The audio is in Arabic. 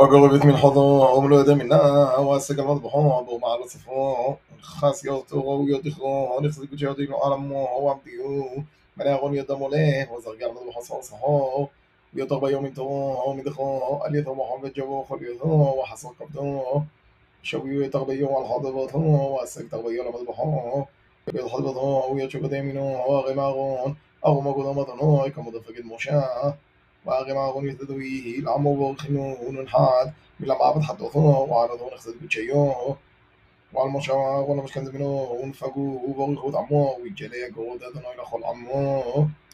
وقربت من حضو وملو يد منا واسك المذبحون ومع الصفون خاص يوتو ويوتخو نفس كل شيء يدينو علمو وامتيو من يغون يدمو له المذبح صوصه ويطغ بيوم تو مدخو اليثو محمد جبو خليثو وحصل قبضو. شوي يطغ بيوم الحضبطو واسك تغبيو المذبحو يضحضبطو ويشوك ديمينو وغماغون أو مقدمتنو كمدفق المشاة. وأغماغون يتدويه العمو وخنون حاد بلا معبد حدثو وعرضون اخذت بتشيو والمشاوى ولا مش كنز منو ونفقو وبغي خود عمو ويجلي قود أدنو إلى خل عمو.